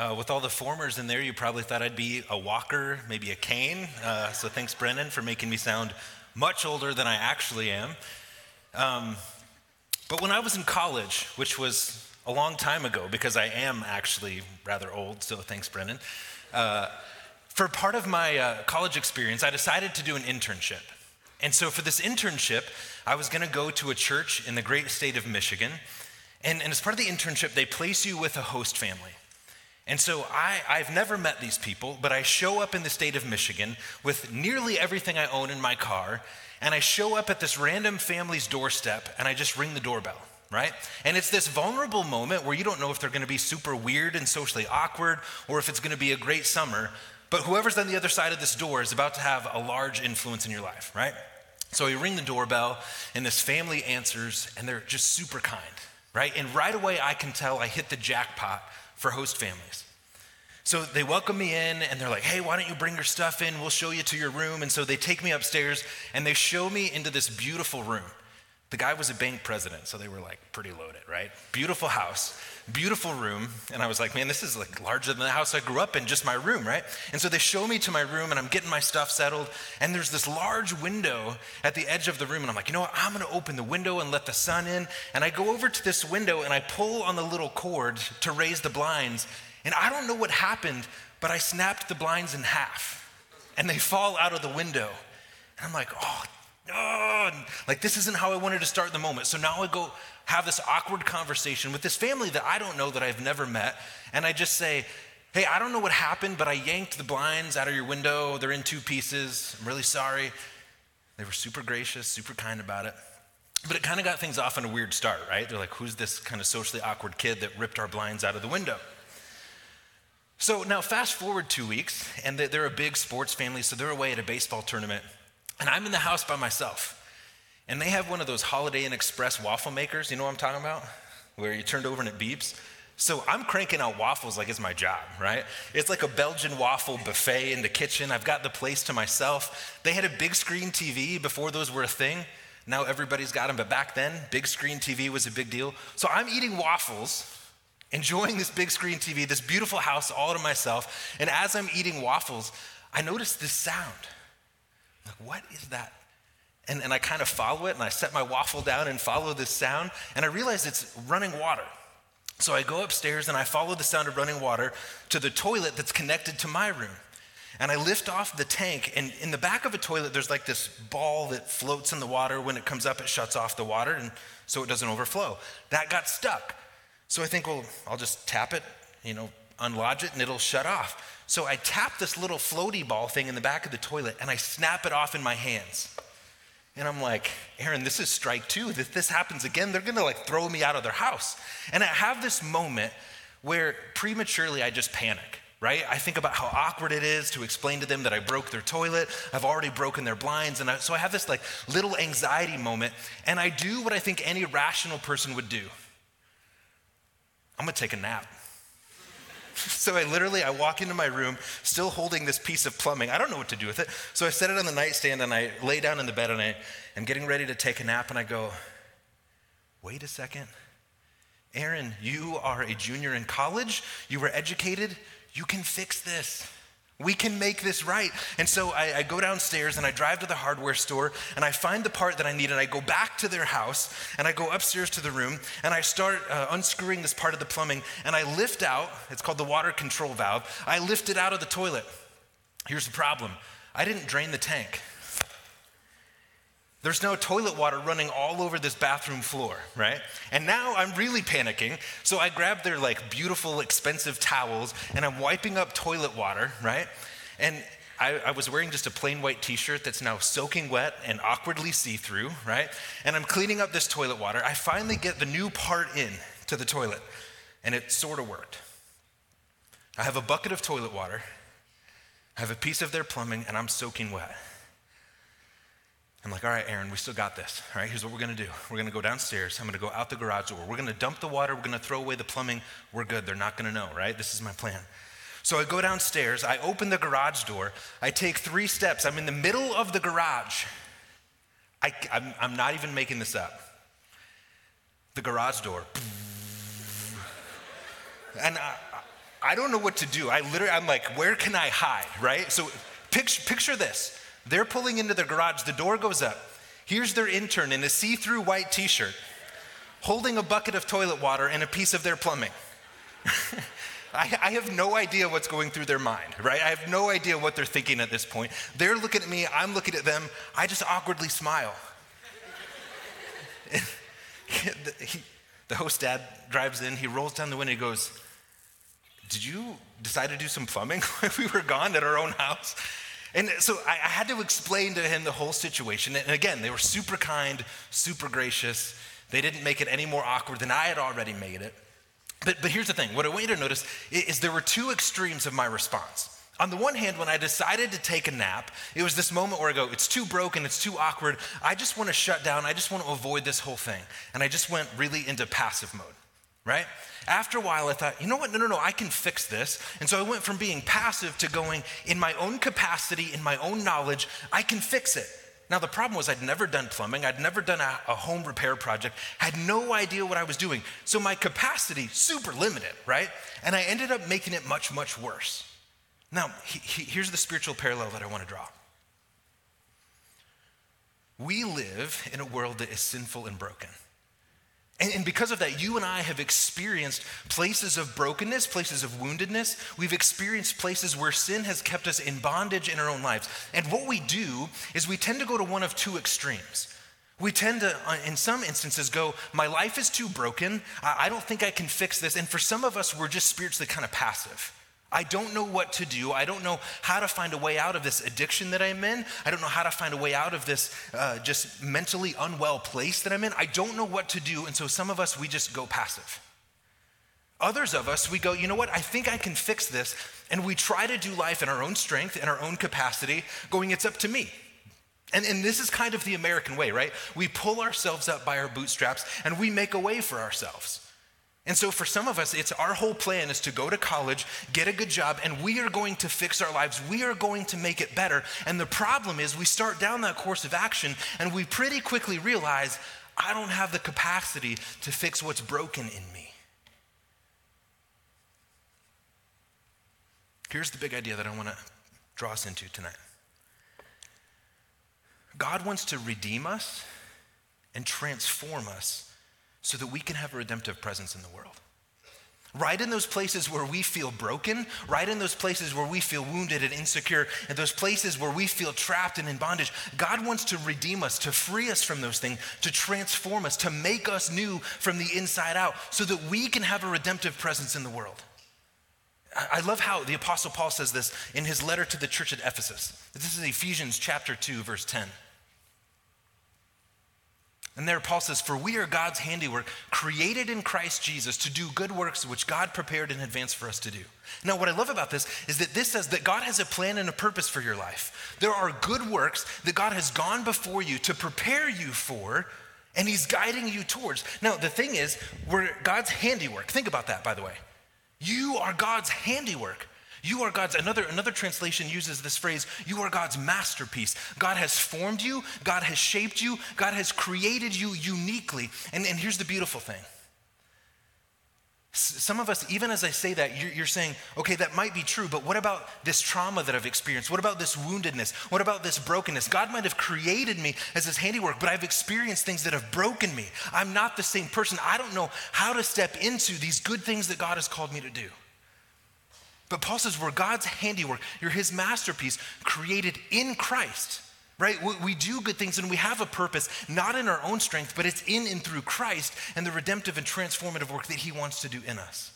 Uh, with all the formers in there, you probably thought I'd be a walker, maybe a cane. Uh, so thanks, Brennan, for making me sound much older than I actually am. Um, but when I was in college, which was a long time ago, because I am actually rather old, so thanks, Brennan. Uh, for part of my uh, college experience, I decided to do an internship. And so for this internship, I was going to go to a church in the great state of Michigan. And, and as part of the internship, they place you with a host family. And so I, I've never met these people, but I show up in the state of Michigan with nearly everything I own in my car, and I show up at this random family's doorstep and I just ring the doorbell, right? And it's this vulnerable moment where you don't know if they're gonna be super weird and socially awkward or if it's gonna be a great summer, but whoever's on the other side of this door is about to have a large influence in your life, right? So I ring the doorbell, and this family answers, and they're just super kind, right? And right away, I can tell I hit the jackpot for host families. So they welcome me in and they're like, hey, why don't you bring your stuff in? We'll show you to your room. And so they take me upstairs and they show me into this beautiful room. The guy was a bank president, so they were like pretty loaded, right? Beautiful house, beautiful room. And I was like, man, this is like larger than the house I grew up in, just my room, right? And so they show me to my room and I'm getting my stuff settled. And there's this large window at the edge of the room. And I'm like, you know what? I'm going to open the window and let the sun in. And I go over to this window and I pull on the little cord to raise the blinds. And I don't know what happened, but I snapped the blinds in half and they fall out of the window. And I'm like, oh, oh, like this isn't how I wanted to start the moment. So now I go have this awkward conversation with this family that I don't know that I've never met. And I just say, hey, I don't know what happened, but I yanked the blinds out of your window. They're in two pieces. I'm really sorry. They were super gracious, super kind about it. But it kind of got things off on a weird start, right? They're like, who's this kind of socially awkward kid that ripped our blinds out of the window? So now, fast forward two weeks, and they're a big sports family, so they're away at a baseball tournament, and I'm in the house by myself. And they have one of those Holiday Inn Express waffle makers, you know what I'm talking about? Where you turned over and it beeps. So I'm cranking out waffles like it's my job, right? It's like a Belgian waffle buffet in the kitchen. I've got the place to myself. They had a big screen TV before those were a thing. Now everybody's got them, but back then, big screen TV was a big deal. So I'm eating waffles enjoying this big screen TV, this beautiful house all to myself. And as I'm eating waffles, I notice this sound. Like, what is that? And, and I kind of follow it and I set my waffle down and follow this sound. And I realize it's running water. So I go upstairs and I follow the sound of running water to the toilet that's connected to my room. And I lift off the tank, and in the back of a toilet, there's like this ball that floats in the water. When it comes up, it shuts off the water, and so it doesn't overflow. That got stuck. So I think, well, I'll just tap it, you know, unlodge it, and it'll shut off. So I tap this little floaty ball thing in the back of the toilet and I snap it off in my hands. And I'm like, Aaron, this is strike two. If this happens again, they're gonna like throw me out of their house. And I have this moment where prematurely I just panic, right? I think about how awkward it is to explain to them that I broke their toilet. I've already broken their blinds. And I, so I have this like little anxiety moment. And I do what I think any rational person would do I'm gonna take a nap. so I literally I walk into my room still holding this piece of plumbing. I don't know what to do with it. So I set it on the nightstand and I lay down in the bed and I am getting ready to take a nap and I go, "Wait a second. Aaron, you are a junior in college. You were educated. You can fix this." We can make this right. And so I, I, go downstairs and I drive to the hardware store and I find the part that I need and I go back to their house and I go upstairs to the room and I start uh, unscrewing this part of the plumbing and I lift out, it's called the water control valve, I lift it out of the toilet. Here's the problem I didn't drain the tank. There's no toilet water running all over this bathroom floor, right? And now I'm really panicking. So I grab their like beautiful, expensive towels and I'm wiping up toilet water, right? And I, I was wearing just a plain white t shirt that's now soaking wet and awkwardly see through, right? And I'm cleaning up this toilet water. I finally get the new part in to the toilet, and it sort of worked. I have a bucket of toilet water, I have a piece of their plumbing, and I'm soaking wet. I'm like, all right, Aaron, we still got this. All right, here's what we're gonna do. We're gonna go downstairs. I'm gonna go out the garage door. We're gonna dump the water. We're gonna throw away the plumbing. We're good. They're not gonna know, right? This is my plan. So I go downstairs. I open the garage door. I take three steps. I'm in the middle of the garage. I, I'm, I'm not even making this up. The garage door. And I, I don't know what to do. I literally, I'm like, where can I hide, right? So picture, picture this. They're pulling into their garage, the door goes up. Here's their intern in a see through white t shirt, holding a bucket of toilet water and a piece of their plumbing. I, I, have no idea what's going through their mind, right? I have no idea what they're thinking at this point. They're looking at me, I'm looking at them. I just awkwardly smile. the, he, the host dad drives in, he rolls down the window, he goes, Did you decide to do some plumbing when we were gone at our own house? And so I, I had to explain to him the whole situation. And again, they were super kind, super gracious. They didn't make it any more awkward than I had already made it. But, but here's the thing what I want you to notice is there were two extremes of my response. On the one hand, when I decided to take a nap, it was this moment where I go, it's too broken, it's too awkward. I just want to shut down. I just want to avoid this whole thing. And I just went really into passive mode, right? After a while, I thought, you know what? No, no, no, I can fix this. And so I went from being passive to going, in my own capacity, in my own knowledge, I can fix it. Now, the problem was I'd never done plumbing, I'd never done a, a, home repair project, had no idea what I was doing. So my capacity, super limited, right? And I ended up making it much, much worse. Now, he, he, here's the spiritual parallel that I want to draw. We live in a world that is sinful and broken. And, and, because of that, you and I have experienced places of brokenness, places of woundedness. We've experienced places where sin has kept us in bondage in our own lives. And what we do is we tend to go to one of two extremes. We tend to, uh, in some instances, go, My life is too broken. I don't think I can fix this. And for some of us, we're just spiritually kind of passive. I don't know what to do. I don't know how to find a way out of this addiction that I'm in. I don't know how to find a way out of this uh, just mentally unwell place that I'm in. I don't know what to do. And so some of us, we just go passive. Others of us, we go, you know what? I think I can fix this. And we try to do life in our own strength, in our own capacity, going, it's up to me. And, and this is kind of the American way, right? We pull ourselves up by our bootstraps and we make a way for ourselves. And so, for some of us, it's our whole plan is to go to college, get a good job, and we are going to fix our lives. We are going to make it better. And the problem is, we start down that course of action, and we pretty quickly realize, I don't have the capacity to fix what's broken in me. Here's the big idea that I want to draw us into tonight God wants to redeem us and transform us so that we can have a redemptive presence in the world. Right in those places where we feel broken, right in those places where we feel wounded and insecure, and those places where we feel trapped and in bondage, God wants to redeem us, to free us from those things, to transform us, to make us new from the inside out, so that we can have a redemptive presence in the world. I love how the Apostle Paul says this in his letter to the church at Ephesus. This is Ephesians chapter 2, verse 10. And there Paul says, For we are God's handiwork, created in Christ Jesus to do good works which God prepared in advance for us to do. Now, what I love about this is that this says that God has a plan and a purpose for your life. There are good works that God has gone before you to prepare you for, and He's guiding you towards. Now, the thing is, we're God's handiwork. Think about that, by the way. You are God's handiwork. You are God's, another, another translation uses this phrase, you are God's masterpiece. God has formed you, God has shaped you, God has created you uniquely. And, and here's the beautiful thing. Some of us, even as I say that, you're, you're, saying, okay, that might be true, but what about this trauma that I've experienced? What about this woundedness? What about this brokenness? God might have created me as his handiwork, but I've experienced things that have broken me. I'm not the same person. I don't know how to step into these good things that God has called me to do. But Paul says we're God's handiwork. You're his masterpiece, created in Christ, right? We, we, do good things and we have a purpose, not in our own strength, but it's in and through Christ and the redemptive and transformative work that he wants to do in us.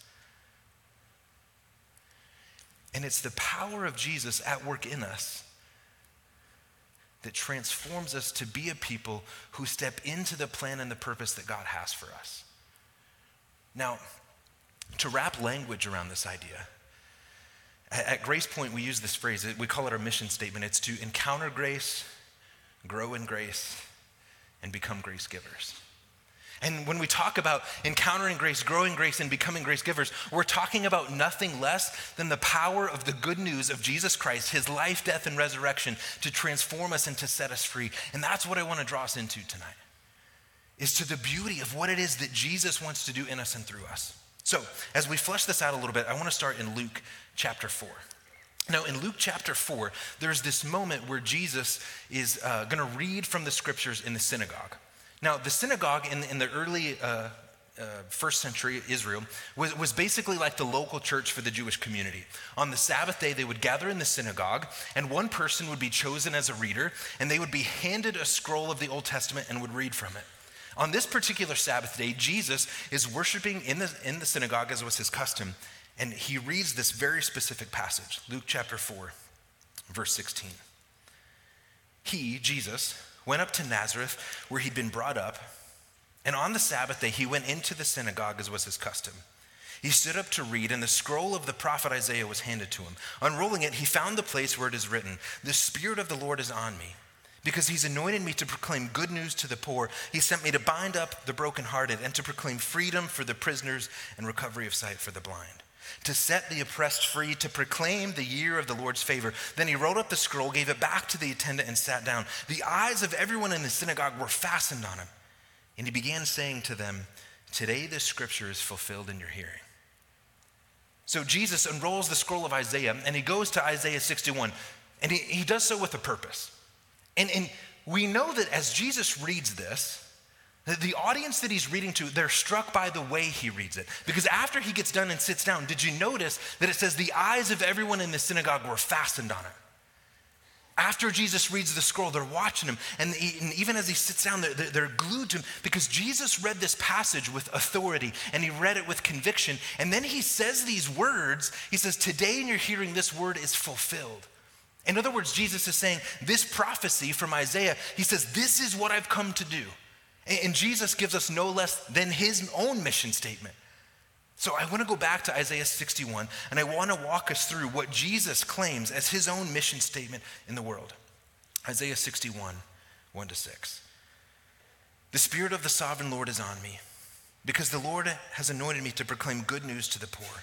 And it's the power of Jesus at work in us that transforms us to be a people who step into the plan and the purpose that God has for us. Now, to wrap language around this idea, at Grace Point, we use this phrase, we call it our mission statement. It's to encounter grace, grow in grace, and become grace givers. And when we talk about encountering grace, growing grace, and becoming grace givers, we're talking about nothing less than the power of the good news of Jesus Christ, his life, death, and resurrection to transform us and to set us free. And that's what I want to draw us into tonight, is to the beauty of what it is that Jesus wants to do in us and through us. So, as we flesh this out a little bit, I want to start in Luke chapter 4. Now, in Luke chapter 4, there's this moment where Jesus is uh, going to read from the scriptures in the synagogue. Now, the synagogue in, in the early uh, uh, first century Israel was, was basically like the local church for the Jewish community. On the Sabbath day, they would gather in the synagogue, and one person would be chosen as a reader, and they would be handed a scroll of the Old Testament and would read from it. On this particular Sabbath day, Jesus is worshiping in the, in the synagogue as was his custom, and he reads this very specific passage Luke chapter 4, verse 16. He, Jesus, went up to Nazareth where he'd been brought up, and on the Sabbath day he went into the synagogue as was his custom. He stood up to read, and the scroll of the prophet Isaiah was handed to him. Unrolling it, he found the place where it is written, The Spirit of the Lord is on me because he's anointed me to proclaim good news to the poor. He sent me to bind up the brokenhearted and to proclaim freedom for the prisoners and recovery of sight for the blind, to set the oppressed free, to proclaim the year of the Lord's favor. Then he rolled up the scroll, gave it back to the attendant, and sat down. The eyes of everyone in the synagogue were fastened on him. And he began saying to them, Today this scripture is fulfilled in your hearing. So Jesus unrolls the scroll of Isaiah and he goes to Isaiah 61, and he, he does so with a purpose. And, and we know that as Jesus reads this, the audience that he's reading to, they're struck by the way he reads it. Because after he gets done and sits down, did you notice that it says the eyes of everyone in the synagogue were fastened on it? After Jesus reads the scroll, they're watching him. And, he, and even as he sits down, they're, they're glued to him because Jesus read this passage with authority and he read it with conviction. And then he says these words He says, Today in your hearing, this word is fulfilled. In other words, Jesus is saying, This prophecy from Isaiah, he says, This is what I've come to do. And Jesus gives us no less than his own mission statement. So I want to go back to Isaiah 61 and I want to walk us through what Jesus claims as his own mission statement in the world. Isaiah 61, 1 to 6. The Spirit of the sovereign Lord is on me because the Lord has anointed me to proclaim good news to the poor.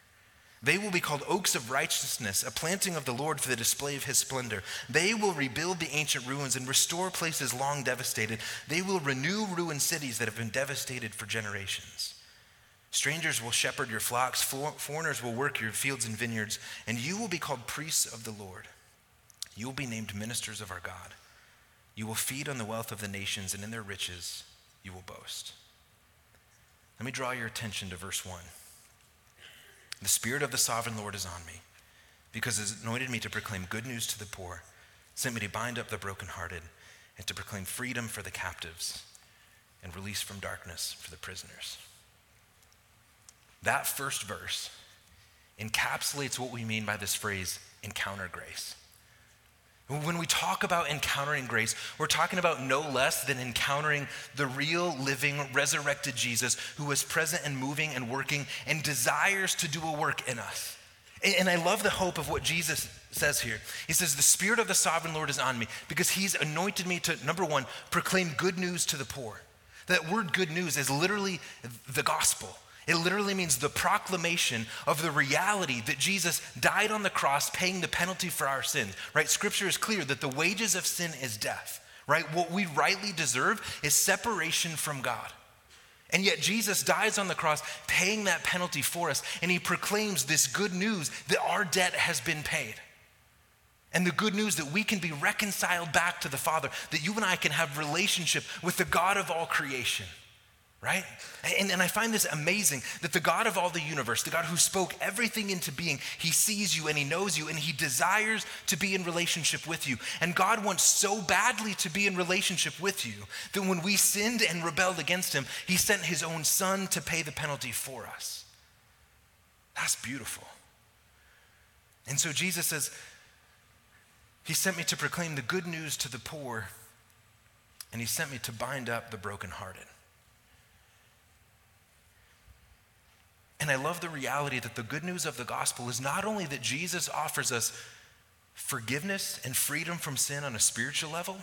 They will be called oaks of righteousness, a planting of the Lord for the display of his splendor. They will rebuild the ancient ruins and restore places long devastated. They will renew ruined cities that have been devastated for generations. Strangers will shepherd your flocks, foreigners will work your fields and vineyards, and you will be called priests of the Lord. You will be named ministers of our God. You will feed on the wealth of the nations, and in their riches you will boast. Let me draw your attention to verse 1. The Spirit of the sovereign Lord is on me, because he has anointed me to proclaim good news to the poor, sent me to bind up the brokenhearted, and to proclaim freedom for the captives and release from darkness for the prisoners. That first verse encapsulates what we mean by this phrase, encounter grace. When we talk about encountering grace, we're talking about no less than encountering the real, living, resurrected Jesus who is present and moving and working and desires to do a work in us. And I love the hope of what Jesus says here. He says, The Spirit of the sovereign Lord is on me because He's anointed me to, number one, proclaim good news to the poor. That word good news is literally the gospel. It literally means the proclamation of the reality that Jesus died on the cross, paying the penalty for our sin, right? Scripture is clear that the wages of sin is death, right? What we rightly deserve is separation from God. And yet Jesus dies on the cross, paying that penalty for us, and he proclaims this good news that our debt has been paid. And the good news that we can be reconciled back to the Father, that you and I can have relationship with the God of all creation right? And, and I find this amazing that the God of all the universe, the God who spoke everything into being, he sees you and he knows you and he desires to be in relationship with you. And God wants so badly to be in relationship with you that when we sinned and rebelled against him, he sent his own son to pay the penalty for us. That's beautiful. And so Jesus says, He sent me to proclaim the good news to the poor, and He sent me to bind up the brokenhearted. And I love the reality that the good news of the gospel is not only that Jesus offers us forgiveness and freedom from sin on a spiritual level,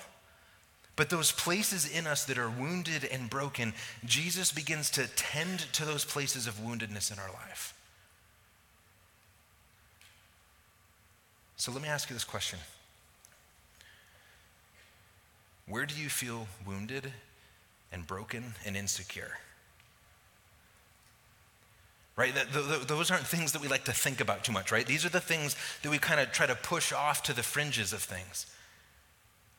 But those places in us that are wounded and broken, Jesus begins to tend to those places of woundedness in our life. So let me ask you this question Where do you feel wounded and broken and insecure? Right? those aren't things that we like to think about too much, right? These are the things that we kind of try to push off to the fringes of things.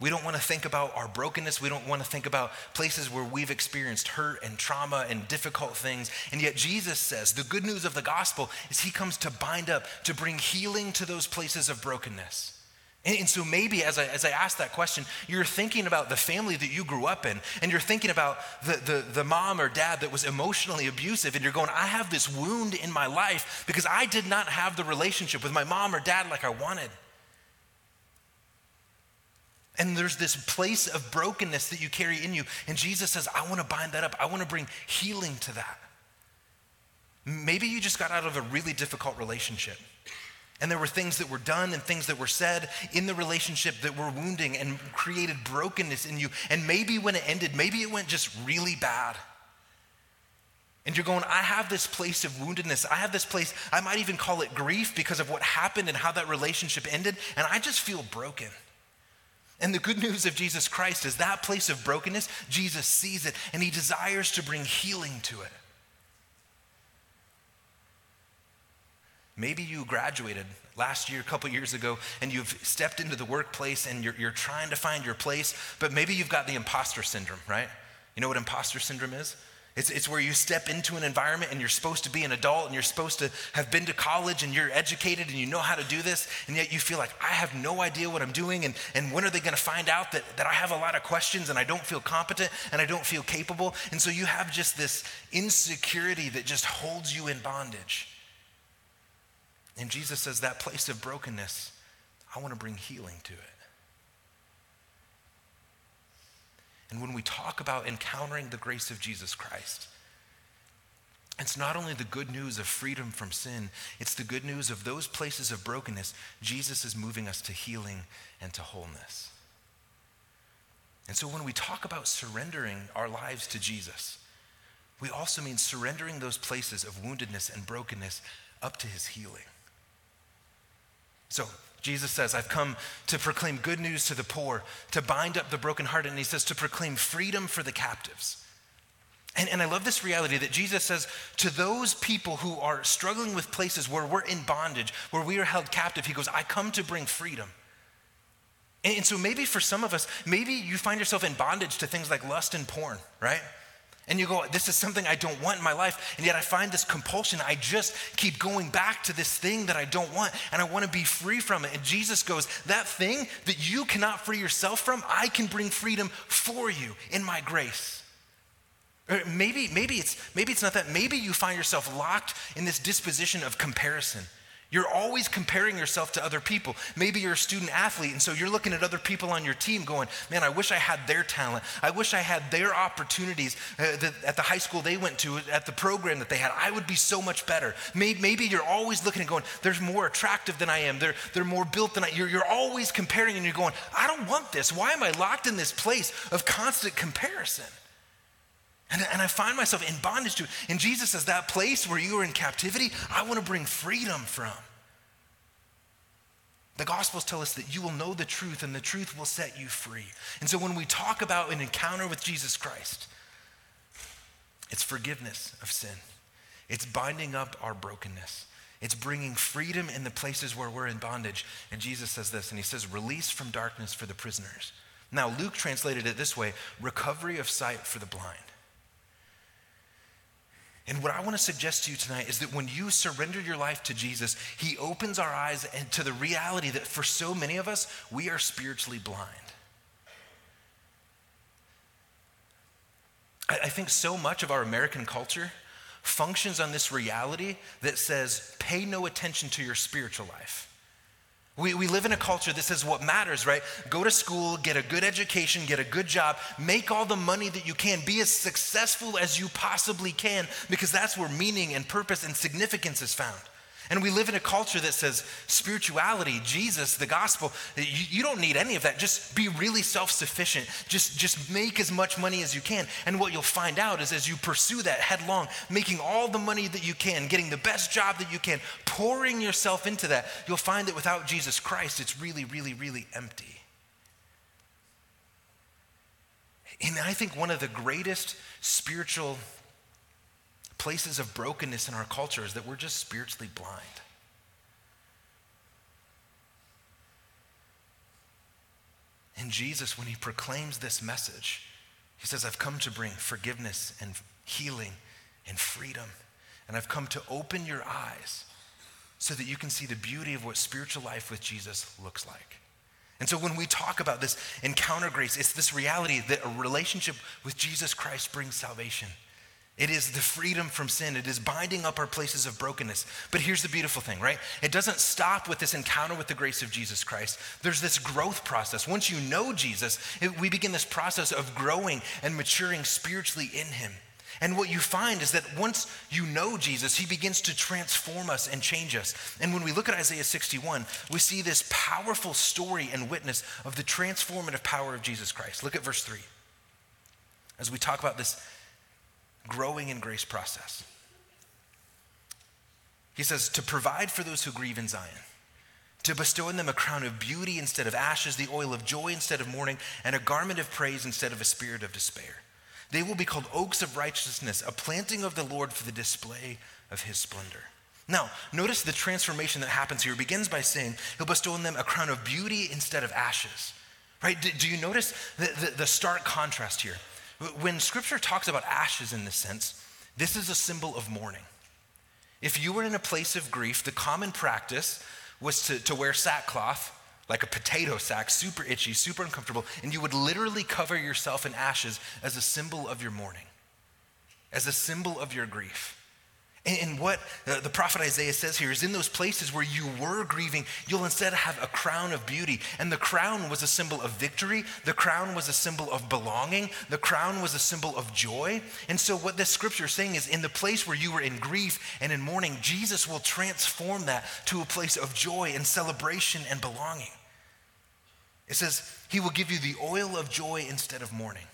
We don't want to think about our brokenness. We don't want to think about places where we've experienced hurt and trauma and difficult things. And yet, Jesus says the good news of the gospel is he comes to bind up, to bring healing to those places of brokenness. And, and, so maybe as I, as I ask that question, you're thinking about the family that you grew up in, and you're thinking about the, the, the mom or dad that was emotionally abusive, and you're going, I have this wound in my life because I did not have the relationship with my mom or dad like I wanted. And there's this place of brokenness that you carry in you. And Jesus says, I want to bind that up. I want to bring healing to that. Maybe you just got out of a really difficult relationship. And there were things that were done and things that were said in the relationship that were wounding and created brokenness in you. And maybe when it ended, maybe it went just really bad. And you're going, I have this place of woundedness. I have this place, I might even call it grief because of what happened and how that relationship ended. And I just feel broken. And the good news of Jesus Christ is that place of brokenness, Jesus sees it and he desires to bring healing to it. Maybe you graduated last year, a couple years ago, and you've stepped into the workplace and you're, you're trying to find your place, but maybe you've got the imposter syndrome, right? You know what imposter syndrome is? It's, it's where you step into an environment and you're supposed to be an adult and you're supposed to have been to college and you're educated and you know how to do this, and yet you feel like, I have no idea what I'm doing, and, and when are they gonna find out that, that I have a lot of questions and I don't feel competent and I don't feel capable? And so you have just this insecurity that just holds you in bondage. And Jesus says, that place of brokenness, I want to bring healing to it. And when we talk about encountering the grace of Jesus Christ, it's not only the good news of freedom from sin, it's the good news of those places of brokenness. Jesus is moving us to healing and to wholeness. And so when we talk about surrendering our lives to Jesus, we also mean surrendering those places of woundedness and brokenness up to his healing. So Jesus says, I've come to proclaim good news to the poor, to bind up the brokenhearted, and he says, to proclaim freedom for the captives. And, and I love this reality that Jesus says to those people who are struggling with places where we're in bondage, where we are held captive, he goes, I come to bring freedom. And, and so maybe for some of us, maybe you find yourself in bondage to things like lust and porn, right? And you go, this is something I don't want in my life. And yet I find this compulsion. I just keep going back to this thing that I don't want and I want to be free from it. And Jesus goes, that thing that you cannot free yourself from, I can bring freedom for you in my grace. Maybe, maybe it's maybe it's not that. Maybe you find yourself locked in this disposition of comparison. You're always comparing yourself to other people. Maybe you're a student athlete, and so you're looking at other people on your team going, Man, I wish I had their talent. I wish I had their opportunities uh, at the high school they went to, at the program that they had. I would be so much better. Maybe, maybe you're always looking and going, They're more attractive than I am. They're, they're more built than I you're, you're always comparing, and you're going, I don't want this. Why am I locked in this place of constant comparison? And, and I find myself in bondage to it. And Jesus says, That place where you are in captivity, I want to bring freedom from. The Gospels tell us that you will know the truth and the truth will set you free. And so when we talk about an encounter with Jesus Christ, it's forgiveness of sin, it's binding up our brokenness. It's bringing freedom in the places where we're in bondage. And Jesus says this, and he says, release from darkness for the prisoners. Now, Luke translated it this way recovery of sight for the blind. And what I want to suggest to you tonight is that when you surrender your life to Jesus, He opens our eyes to the reality that for so many of us, we are spiritually blind. I think so much of our American culture functions on this reality that says, pay no attention to your spiritual life. We, we live in a culture that says what matters, right? Go to school, get a good education, get a good job, make all the money that you can, be as successful as you possibly can, because that's where meaning and purpose and significance is found. And we live in a culture that says spirituality, Jesus, the gospel, you, you don't need any of that. Just be really self sufficient. Just, just make as much money as you can. And what you'll find out is as you pursue that headlong, making all the money that you can, getting the best job that you can, pouring yourself into that, you'll find that without Jesus Christ, it's really, really, really empty. And I think one of the greatest spiritual places of brokenness in our culture is that we're just spiritually blind. And Jesus, when he proclaims this message, he says, I've come to bring forgiveness and healing and freedom. And I've come to open your eyes so that you can see the beauty of what spiritual life with Jesus looks like. And so when we talk about this encounter grace, it's this reality that a relationship with Jesus Christ brings salvation. It is the freedom from sin. It is binding up our places of brokenness. But here's the beautiful thing, right? It doesn't stop with this encounter with the grace of Jesus Christ. There's this growth process. Once you know Jesus, it, we begin this process of growing and maturing spiritually in Him. And what you find is that once you know Jesus, he begins to transform us and change us. And when we look at Isaiah 61, we see this powerful story and witness of the transformative power of Jesus Christ. Look at verse 3. As we talk about this growing in grace process. He says, to provide for those who grieve in Zion, to bestow on them a crown of beauty instead of ashes, the oil of joy instead of mourning, and a garment of praise instead of a spirit of despair. They will be called oaks of righteousness, a planting of the Lord for the display of his splendor. Now, notice the transformation that happens here. It begins by saying, He'll bestow on them a crown of beauty instead of ashes. Right? Do, do you notice the, the, the stark contrast here? When scripture talks about ashes in this sense, this is a symbol of mourning. If you were in a place of grief, the common practice was to, to wear sackcloth, like a potato sack, super itchy, super uncomfortable, and you would literally cover yourself in ashes as a symbol of your mourning, as a symbol of your grief. And what the prophet Isaiah says here is in those places where you were grieving, you'll instead have a crown of beauty. And the crown was a symbol of victory. The crown was a symbol of belonging. The crown was a symbol of joy. And so, what this scripture is saying is in the place where you were in grief and in mourning, Jesus will transform that to a place of joy and celebration and belonging. It says, He will give you the oil of joy instead of mourning.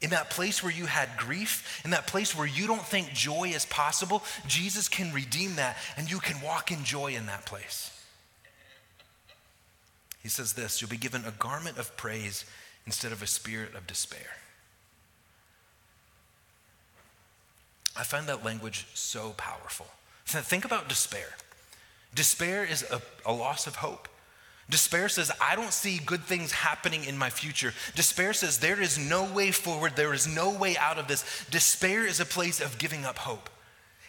In that place where you had grief, in that place where you don't think joy is possible, Jesus can redeem that and you can walk in joy in that place. He says this You'll be given a garment of praise instead of a spirit of despair. I find that language so powerful. Think about despair. Despair is a, a loss of hope. Despair says, I don't see good things happening in my future. Despair says, there is no way forward, there is no way out of this. Despair is a place of giving up hope.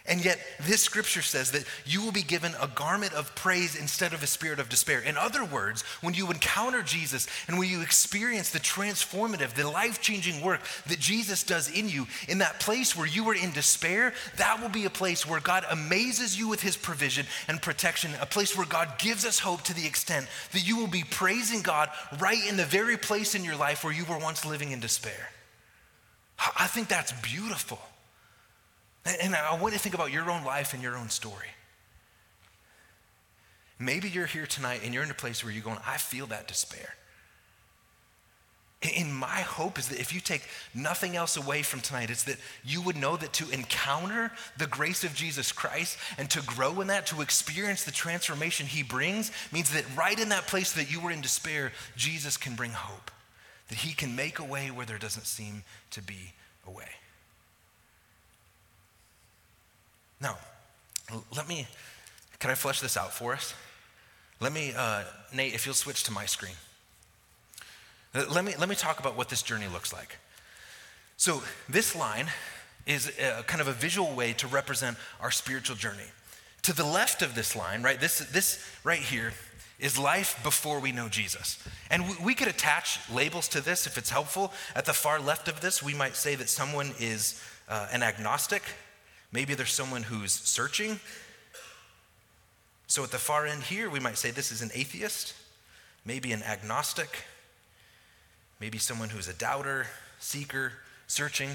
And yet, this scripture says that you will be given a garment of praise instead of a spirit of despair. In other words, when you encounter Jesus and when you experience the transformative, the life changing work that Jesus does in you, in that place where you were in despair, that will be a place where God amazes you with his provision and protection, a place where God gives us hope to the extent that you will be praising God right in the very place in your life where you were once living in despair. I think that's beautiful. And I want you to think about your own life and your own story. Maybe you're here tonight and you're in a place where you're going, I feel that despair. And my hope is that if you take nothing else away from tonight, it's that you would know that to encounter the grace of Jesus Christ and to grow in that, to experience the transformation he brings, means that right in that place that you were in despair, Jesus can bring hope. That he can make a way where there doesn't seem to be a way. Now, let me, can I flesh this out for us? Let me, uh, Nate, if you'll switch to my screen. Uh, let me, let me talk about what this journey looks like. So, this line is a, kind of a visual way to represent our spiritual journey. To the left of this line, right, this, this right here is life before we know Jesus. And we, we could attach labels to this if it's helpful. At the far left of this, we might say that someone is uh, an agnostic, Maybe there's someone who's searching. So at the far end here, we might say this is an atheist, maybe an agnostic, maybe someone who's a doubter, seeker, searching.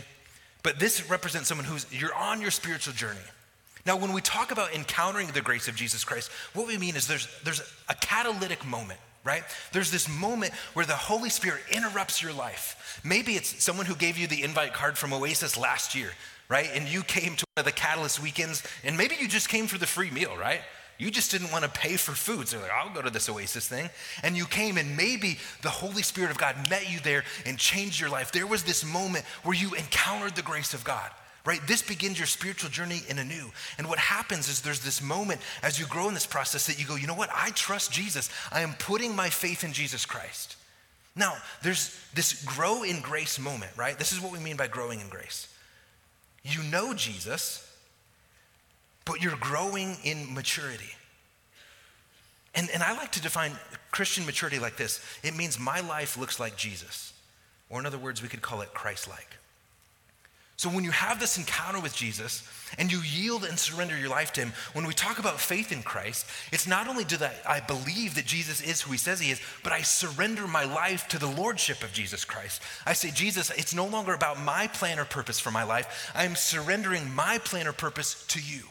But this represents someone who's, you're on your spiritual journey. Now, when we talk about encountering the grace of Jesus Christ, what we mean is there's, there's a catalytic moment, right? There's this moment where the Holy Spirit interrupts your life. Maybe it's someone who gave you the invite card from Oasis last year, right? And you came to one of the Catalyst weekends, and maybe you just came for the free meal, right? You just didn't want to pay for food. So like, I'll go to this Oasis thing. And you came, and maybe the Holy Spirit of God met you there and changed your life. There was this moment where you encountered the grace of God right? This begins your spiritual journey in anew. And what happens is there's this moment as you grow in this process that you go, you know what? I trust Jesus. I am putting my faith in Jesus Christ. Now, there's this grow in grace moment, right? This is what we mean by growing in grace. You know Jesus, but you're growing in maturity. And, and I like to define Christian maturity like this it means my life looks like Jesus. Or, in other words, we could call it Christ like. So, when you have this encounter with Jesus and you yield and surrender your life to Him, when we talk about faith in Christ, it's not only do that I believe that Jesus is who He says He is, but I surrender my life to the Lordship of Jesus Christ. I say, Jesus, it's no longer about my plan or purpose for my life. I am surrendering my plan or purpose to you.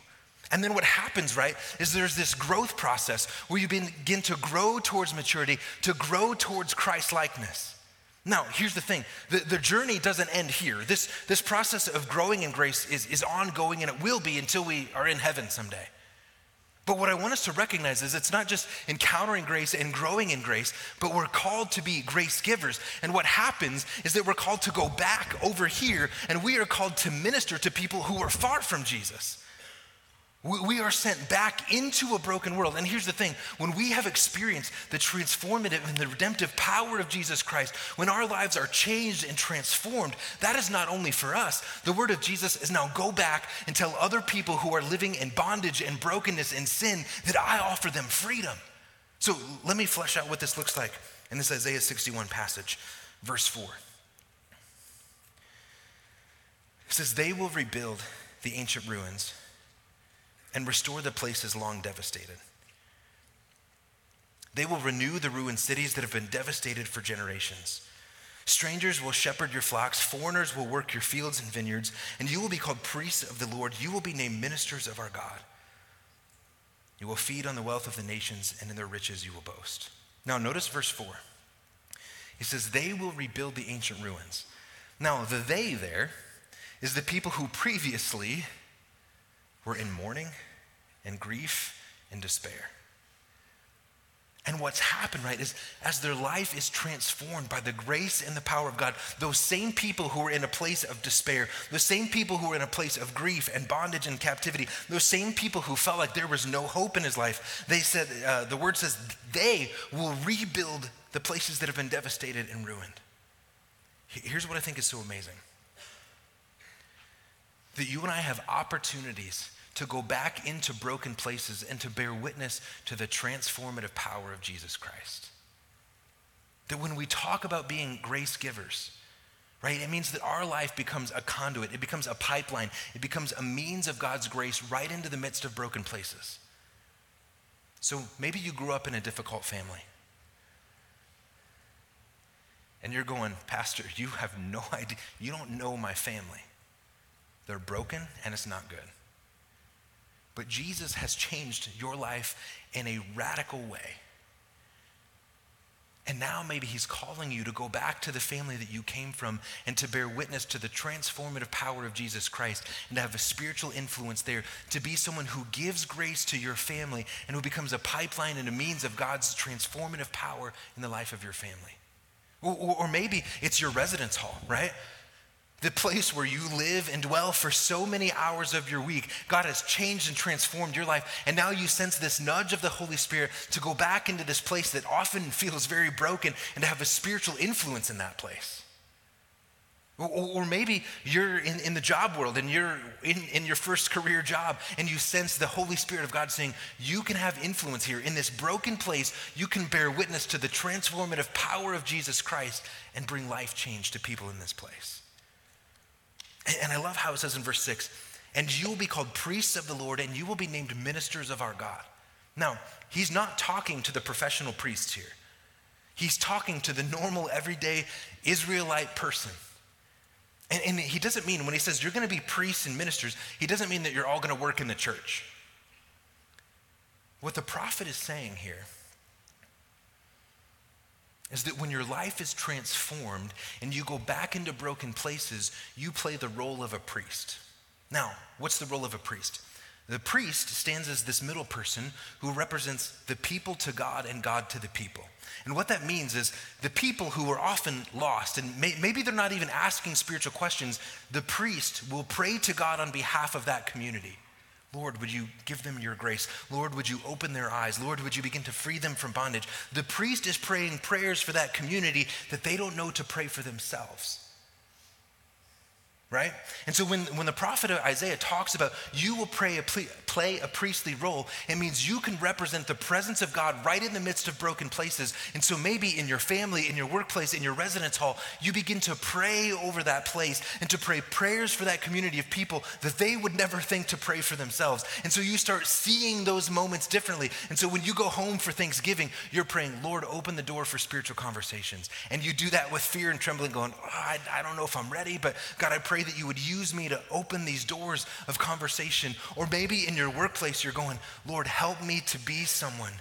And then what happens, right, is there's this growth process where you begin to grow towards maturity, to grow towards Christ likeness. Now, here's the thing the, the journey doesn't end here. This, this process of growing in grace is, is ongoing and it will be until we are in heaven someday. But what I want us to recognize is it's not just encountering grace and growing in grace, but we're called to be grace givers. And what happens is that we're called to go back over here and we are called to minister to people who are far from Jesus. We are sent back into a broken world. And here's the thing when we have experienced the transformative and the redemptive power of Jesus Christ, when our lives are changed and transformed, that is not only for us. The word of Jesus is now go back and tell other people who are living in bondage and brokenness and sin that I offer them freedom. So let me flesh out what this looks like in this Isaiah 61 passage, verse 4. It says, They will rebuild the ancient ruins and restore the places long devastated. They will renew the ruined cities that have been devastated for generations. Strangers will shepherd your flocks, foreigners will work your fields and vineyards, and you will be called priests of the Lord. You will be named ministers of our God. You will feed on the wealth of the nations, and in their riches you will boast. Now, notice verse 4. He says, They will rebuild the ancient ruins. Now, the they there is the people who previously were in mourning and grief and despair. And what's happened, right, is as their life is transformed by the grace and the power of God, those same people who were in a place of despair, those same people who were in a place of grief and bondage and captivity, those same people who felt like there was no hope in his life, they said, uh, the word says, they will rebuild the places that have been devastated and ruined. Here's what I think is so amazing that you and I have opportunities to go back into broken places and to bear witness to the transformative power of Jesus Christ. That when we talk about being grace givers, right, it means that our life becomes a conduit, it becomes a pipeline, it becomes a means of God's grace right into the midst of broken places. So maybe you grew up in a difficult family. And you're going, Pastor, you have no idea. You don't know my family. They're broken and it's not good. But Jesus has changed your life in a radical way. And now maybe he's calling you to go back to the family that you came from and to bear witness to the transformative power of Jesus Christ and to have a spiritual influence there, to be someone who gives grace to your family and who becomes a pipeline and a means of God's transformative power in the life of your family. Or, or, or maybe it's your residence hall, right? The place where you live and dwell for so many hours of your week. God has changed and transformed your life. And now you sense this nudge of the Holy Spirit to go back into this place that often feels very broken and to have a spiritual influence in that place. Or, maybe you're in, in the job world and you're in, in your first career job and you sense the Holy Spirit of God saying, You can have influence here. In this broken place, you can bear witness to the transformative power of Jesus Christ and bring life change to people in this place. And I love how it says in verse 6 and you will be called priests of the Lord, and you will be named ministers of our God. Now, he's not talking to the professional priests here. He's talking to the normal, everyday Israelite person. And, and he doesn't mean, when he says you're going to be priests and ministers, he doesn't mean that you're all going to work in the church. What the prophet is saying here is that when your life is transformed and you go back into broken places, you play the role of a priest. Now, what's the role of a priest? The priest stands as this middle person who represents the people to God and God to the people. And what that means is the people who are often lost, and may, maybe they're not even asking spiritual questions, the priest will pray to God on behalf of that community. Lord, would you give them your grace? Lord, would you open their eyes? Lord, would you begin to free them from bondage? The priest is praying prayers for that community that they don't know to pray for themselves right? And so when, when the prophet Isaiah talks about you will pray a, play a priestly role, it means you can represent the presence of God right in the midst of broken places. And so maybe in your family, in your workplace, in your residence hall, you begin to pray over that place and to pray prayers for that community of people that they would never think to pray for themselves. And so you start seeing those moments differently. And so when you go home for Thanksgiving, you're praying, Lord, open the door for spiritual conversations. And you do that with fear and trembling, going, oh, I, I don't know if I'm ready, but God, I pray pray that you would use me to open these doors of conversation. Or maybe in your workplace, you're going, Lord, help me to be someone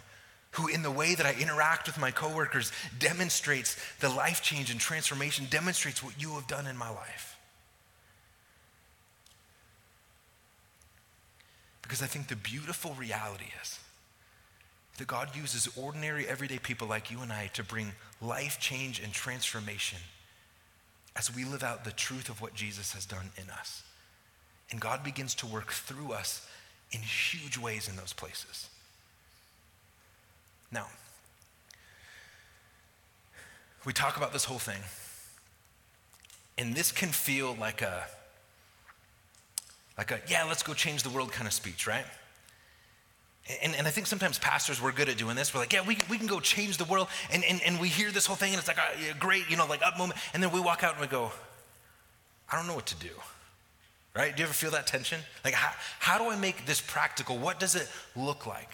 who, in the way that I interact with my coworkers, demonstrates the life change and transformation, demonstrates what you have done in my life. Because I think the beautiful reality is that God uses ordinary, everyday people like you and I to bring life change and transformation as we live out the truth of what Jesus has done in us. And God begins to work through us in huge ways in those places. Now, we talk about this whole thing, and this can feel like a like a yeah, let's go change the world kind of speech, right? And, and I think sometimes pastors, we're good at doing this. We're like, yeah, we, we can go change the world. And, and, and we hear this whole thing, and it's like, a yeah, great, you know, like up moment. And then we walk out and we go, I don't know what to do. Right? Do you ever feel that tension? Like, how, how do I make this practical? What does it look like?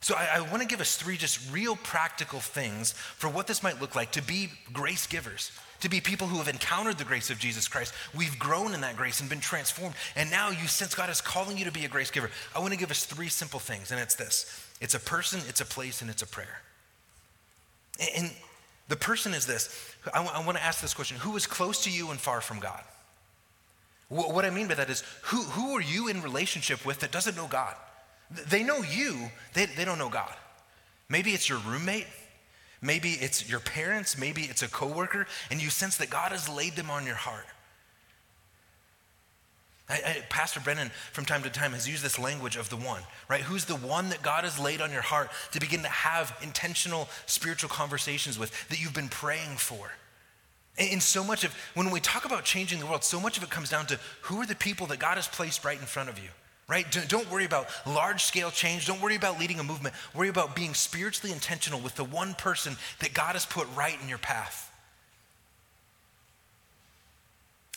So I, I want to give us three just real practical things for what this might look like to be grace givers to be people who have encountered the grace of Jesus Christ. We've grown in that grace and been transformed. And now you sense God is calling you to be a grace giver. I want to give us three simple things, and it's this it's a person, it's a place, and it's a prayer. And the person is this. I, want to ask this question Who is close to you and far from God? What I mean by that is, who, who are you in relationship with that doesn't know God? They know you, they, they don't know God. Maybe it's your roommate, Maybe it's your parents, maybe it's a coworker, and you sense that God has laid them on your heart. I, I, Pastor Brennan, from time to time, has used this language of the one, right? Who's the one that God has laid on your heart to begin to have intentional spiritual conversations with that you've been praying for? And so much of, when we talk about changing the world, so much of it comes down to who are the people that God has placed right in front of you right? Don't worry about large scale change. Don't worry about leading a movement. Worry about being spiritually intentional with the one person that God has put right in your path.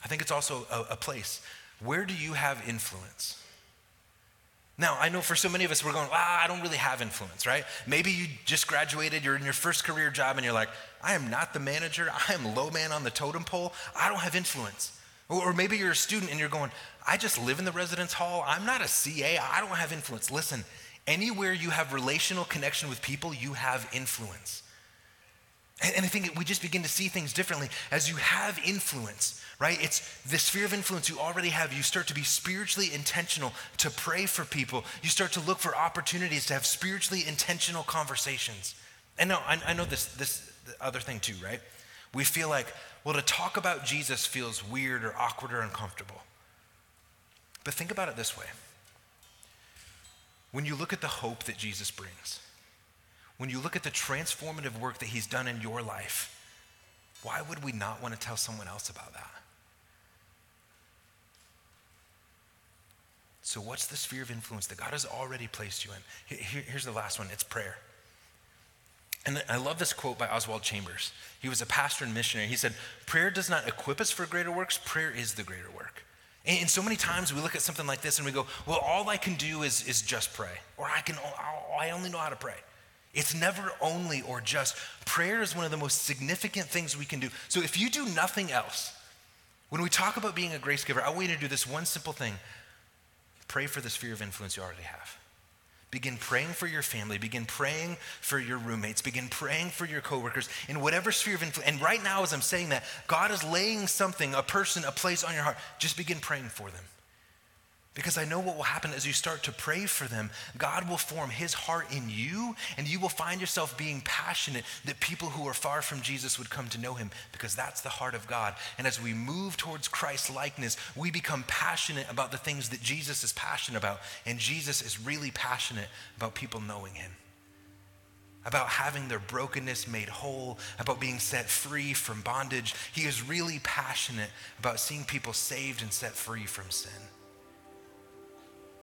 I think it's also a, a place. Where do you have influence? Now, I know for so many of us, we're going, ah, I don't really have influence, right? Maybe you just graduated, you're in your first career job, and you're like, I am not the manager. I am low man on the totem pole. I don't have influence. Or maybe you're a student and you're going, I just live in the residence hall. I'm not a CA. I don't have influence. Listen, anywhere you have relational connection with people, you have influence. And I think we just begin to see things differently as you have influence, right? It's the sphere of influence you already have. You start to be spiritually intentional to pray for people. You start to look for opportunities to have spiritually intentional conversations. And no, I, I know this, this other thing too, right? We feel like, well, to talk about Jesus feels weird or awkward or uncomfortable. But think about it this way when you look at the hope that Jesus brings, when you look at the transformative work that he's done in your life, why would we not want to tell someone else about that? So, what's the sphere of influence that God has already placed you in? here's the last one it's prayer. And I love this quote by Oswald Chambers. He was a pastor and missionary. He said, Prayer does not equip us for greater works, prayer is the greater work. And so many times we look at something like this and we go, Well, all I can do is, is just pray, or I, can, I only know how to pray. It's never only or just. Prayer is one of the most significant things we can do. So if you do nothing else, When we talk about being a grace giver, I want you to do this one simple thing pray for the sphere of influence you already have. Begin praying for your family. Begin praying for your roommates. Begin praying for your coworkers in whatever sphere of influence. And right now, as I'm saying that, God is laying something, a person, a place on your heart. Just begin praying for them. Because I know what will happen as you start to pray for them. God will form his heart in you, and you will find yourself being passionate that people who are far from Jesus would come to know him, because that's the heart of God. And as we move towards Christ likeness, we become passionate about the things that Jesus is passionate about. And Jesus is really passionate about people knowing him, about having their brokenness made whole, about being set free from bondage. He is really passionate about seeing people saved and set free from sin.